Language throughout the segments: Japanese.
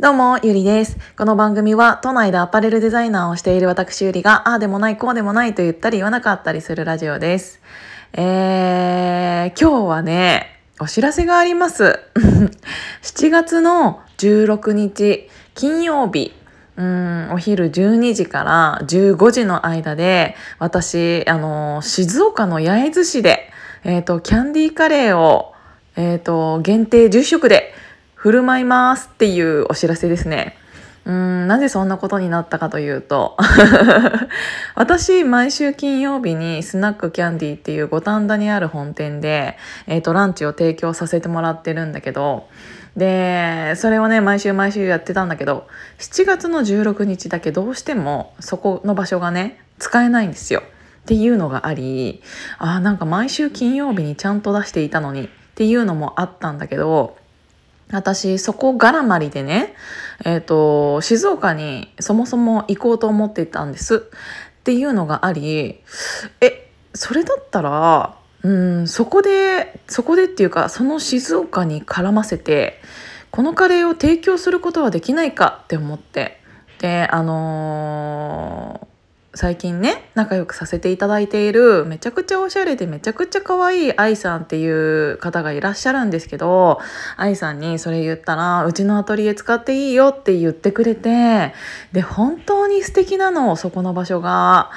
どうも、ゆりです。この番組は、都内でアパレルデザイナーをしている私ゆりが、ああでもない、こうでもないと言ったり言わなかったりするラジオです。えー、今日はね、お知らせがあります。7月の16日、金曜日、お昼12時から15時の間で、私、あの、静岡の焼津市で、えっ、と、キャンディーカレーを、えっ、と、限定10食で振る舞いますっていうお知らせですね。うん、なぜそんなことになったかというと、私、毎週金曜日にスナックキャンディーっていう五反田にある本店で、えっ、と、ランチを提供させてもらってるんだけど、で、それをね、毎週毎週やってたんだけど、7月の16日だけどうしてもそこの場所がね、使えないんですよ。っていうのがあり、あなんか毎週金曜日にちゃんと出していたのにっていうのもあったんだけど、私そこ絡まりでね、えっ、と静岡にそもそも行こうと思っていたんです。っていうのがありえそれだったらうんそこでそこでっていうかその静岡に絡ませてこのカレーを提供することはできないかって思って。であのー最近ね仲良くさせていただいているめちゃくちゃおしゃれでめちゃくちゃ可愛い愛さんっていう方がいらっしゃるんですけど愛さんにそれ言ったらうちのアトリエ使っていいよって言ってくれてで本当に素敵なのそこの場所が。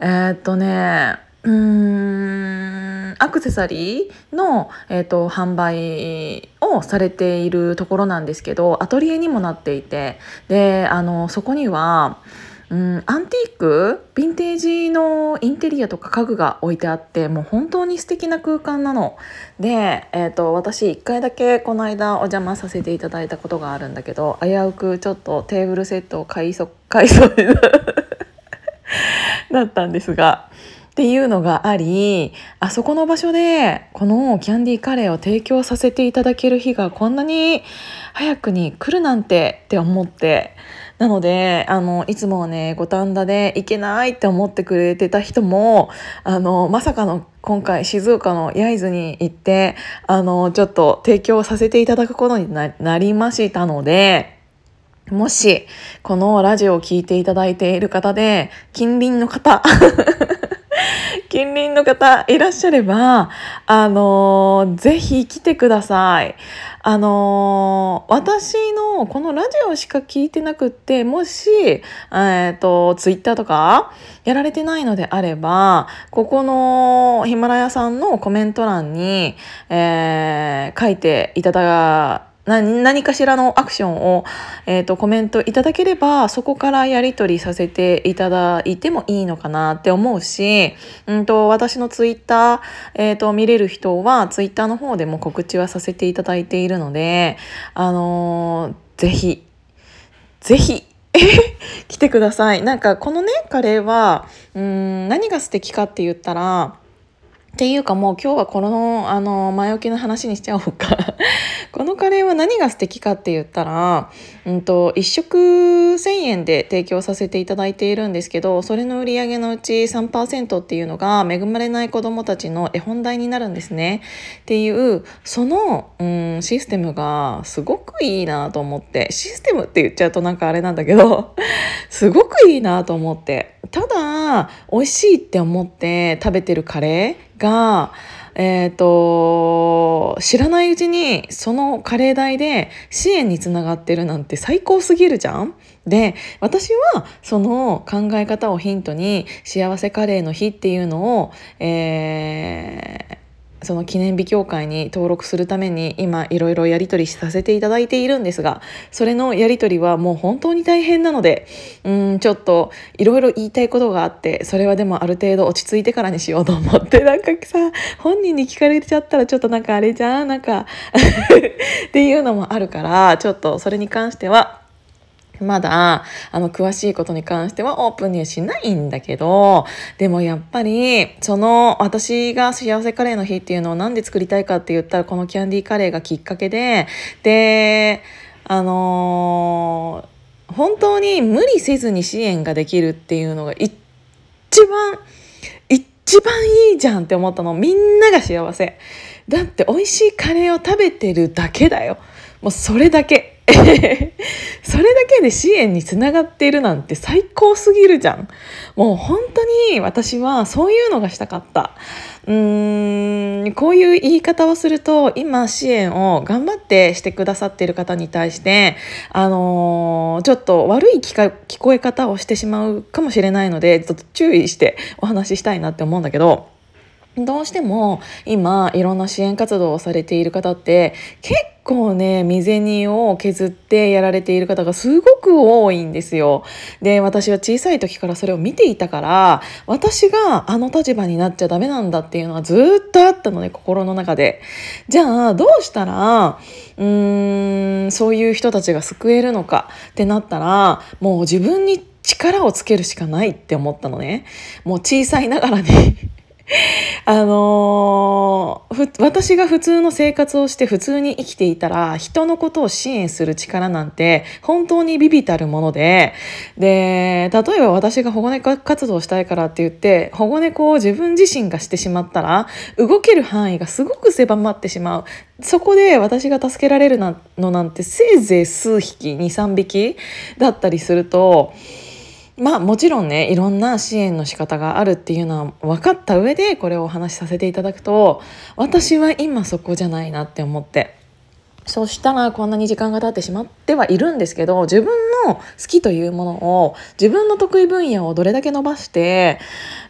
えーっとねうーんアクセサリーの、えー、と販売をされているところなんですけどアトリエにもなっていてであのそこにはうん、アンティークヴィンテージのインテリアとか家具が置いてあってもう本当に素敵な空間なの。で、えー、と私1回だけこの間お邪魔させていただいたことがあるんだけど危うくちょっとテーブルセットを買いそ買いそうになったんですが。っていうのがありあそこの場所でこのキャンディーカレーを提供させていただける日がこんなに早くに来るなんてって思ってなのであのいつもはね五反田で行けないって思ってくれてた人もあのまさかの今回静岡の焼津に行ってあのちょっと提供させていただくことにななりましたので。もし、このラジオを聴いていただいている方で、近隣の方、近隣の方いらっしゃれば、あのーぜひ来てください。あのー私のこのラジオしか聞いてなくって、もし、えっ、と、ツイッターとかやられてないのであれば、ここのヒマラヤさんのコメント欄に、えー書いていただ何何かしらのアクションを、えー、コメントいただければそこからやり取りさせていただいてもいいのかなって思うし、うん、私のツイッター、えー、見れる人はツイッターの方でも告知はさせていただいているので、あのーぜひぜひ 来てください。なんかこのねカレーは何が素敵かって言ったらっていうかもう今日はこのあの前置きの話にしちゃおうか。このカレーは何が素敵かって言ったら、うん、と1食1,000円で提供させていただいているんですけどそれの売り上げのうち3%っていうのが恵まれない子どもたちの絵本代になるんですね。っていうその、うん、システムがすごくいいなと思って。システムって言っちゃうとなんかあれなんだけどすごくいいなと思って。ただ美味しいって思って食べてるカレーがえー、と知らないうちにそのカレー代で支援につながってるなんて最高すぎるじゃん。で私はその考え方をヒントに幸せカレーの日っていうのを、えーその記念日協会に登録するために今いろいろやり取りさせていただいているんですがそれのやり取りはもう本当に大変なのでうんちょっといろいろ言いたいことがあってそれはでもある程度落ち着いてからにしようと思って なんかさ本人に聞かれちゃったらちょっとなんかあれじゃんなんか っていうのもあるからちょっとそれに関してはまだあの詳しいことに関してはオープンにはしないんだけどでもやっぱりその私が幸せカレーの日っていうのをなんで作りたいかって言ったらこのキャンディーカレーがきっかけでであのー本当に無理せずに支援ができるっていうのが一番一番いいじゃんって思ったの。みんなが幸せ。だって美味しいカレーを食べてるだけだよ。もうそれだけ。それだけで支援につながっているなんて最高すぎるじゃん。もう本当に私はそういうのがしたかった。うーんこういう言い方をすると今支援を頑張ってしてくださっている方に対してあのー、ちょっと悪い聞こえ方をしてしまうかもしれないのでちょっと注意してお話ししたいなって思うんだけどどうしても今いろんな支援活動をされている方って結構ね身銭を削ってやられている方がすごく多いんですよ。で私は小さい時からそれを見ていたから私があの立場になっちゃダメなんだっていうのはずっとあったのね心の中で。じゃあどうしたらうーんそういう人たちが救えるのかってなったらもう自分に力をつけるしかないって思ったのね。もう小さいながらに あのー、私が普通の生活をして普通に生きていたら人のことを支援する力なんて本当にビビたるものでで例えば私が保護猫活動したいからって言って保護猫を自分自身がしてしまったら動ける範囲がすごく狭まってしまうそこで私が助けられるのなんてせいぜい数匹23匹だったりすると。まあもちろんねいろんな支援の仕方があるっていうのは分かった上でこれをお話しさせていただくと私は今そこじゃないなって思って。そしたらこんなに時間が経ってしまってはいるんですけど自分の好きというものを自分の得意分野をどれだけ伸ばして、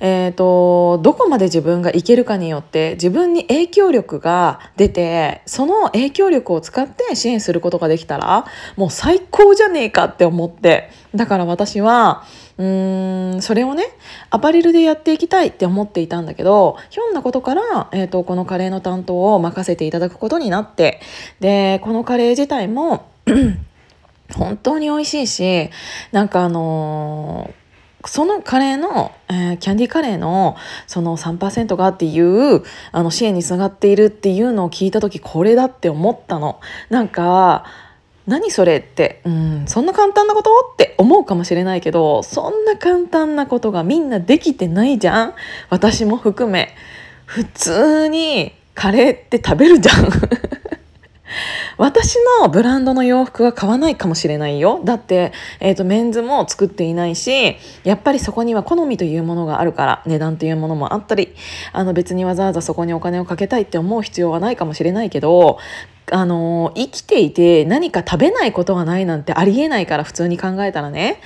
えーと、どこまで自分がいけるかによって自分に影響力が出てその影響力を使って支援することができたらもう最高じゃねえかって思ってだから私はうーんそれをねアパレルでやっていきたいって思っていたんだけどひょんなことから、えーと、このカレーの担当を任せていただくことになってでこのカレー自体も 本当に美味しいしなんかあのーそのカレーの、えー、キャンディーカレーのその3%がっていうあの支援につながっているっていうのを聞いた時これだって思ったの。なんか何それって、うん、そんな簡単なこと？って思うかもしれないけどそんな簡単なことがみんなできてないじゃん。私も含め。普通にカレーって食べるじゃん。私のブランドの洋服は買わないかもしれないよ。だって、えーと、メンズも作っていないしやっぱりそこには好みというものがあるから値段というものもあったりあの別にわざわざそこにお金をかけたいって思う必要はないかもしれないけどあの生きていて何か食べないことがないなんてありえないから普通に考えたらね、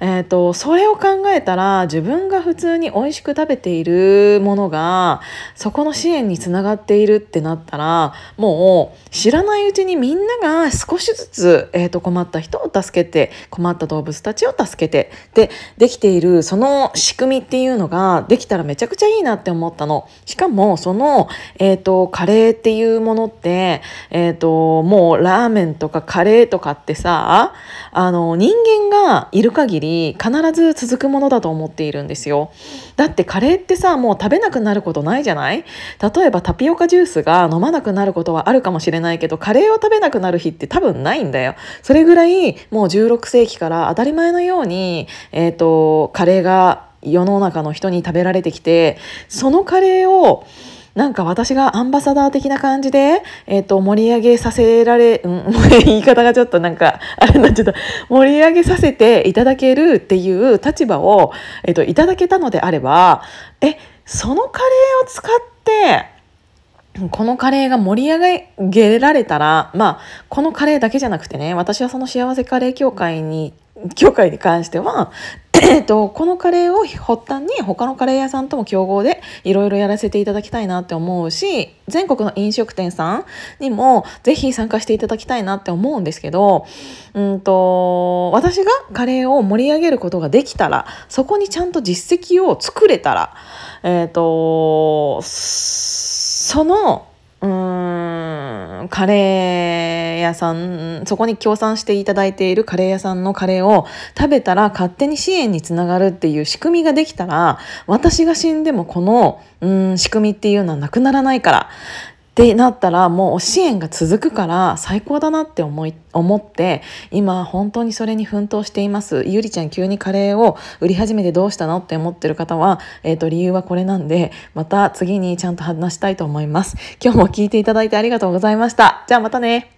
えーと、それを考えたら自分が普通に美味しく食べているものがそこの支援につながっているってなったらもう知らないうちにみんなが少しずつ、えーと、困った人を助けて困った動物たちを助けてでできているその仕組みっていうのができたらめちゃくちゃいいなって思ったの。しかもその、えーと、カレーっていうものって、えー、ともうラーメンとかカレーとかってさあの人間がいる限り必ず続くものだと思っているんですよ。だってカレーってさもう食べなくなることないじゃない？例えばタピオカジュースが飲まなくなることはあるかもしれないけどカレーを食べなくなる日って多分ないんだよ。それぐらいもう16世紀から当たり前のように、えーとカレーが世の中の人に食べられてきてそのカレーをなんか私がアンバサダー的な感じで、えっ、ー、と、盛り上げさせられ、うん、言い方がちょっとなんか、あれなっちゃった、盛り上げさせていただけるっていう立場を、えっ、ー、と、いただけたのであれば、え、そのカレーを使って、このカレーが盛り上げられたら、まあ、このカレーだけじゃなくてね、私はその幸せカレー協会に協会に関しては、えっと、このカレーを発端に他のカレー屋さんとも競合でいろいろやらせていただきたいなって思うし全国の飲食店さんにもぜひ参加していただきたいなって思うんですけど、うんと、私がカレーを盛り上げることができたらそこにちゃんと実績を作れたら、えっと、そのうーんカレー屋さんそこに協賛していただいているカレー屋さんのカレーを食べたら勝手に支援につながるっていう仕組みができたら私が死んでもこのうん仕組みっていうのはなくならないから。ってなったらもう支援が続くから最高だなって思い思って今本当にそれに奮闘しています。ゆりちゃん急にカレーを売り始めてどうしたのって思ってる方は、えーと、理由はこれなんでまた次にちゃんと話したいと思います。今日も聞いていただいてありがとうございました。じゃあまたね。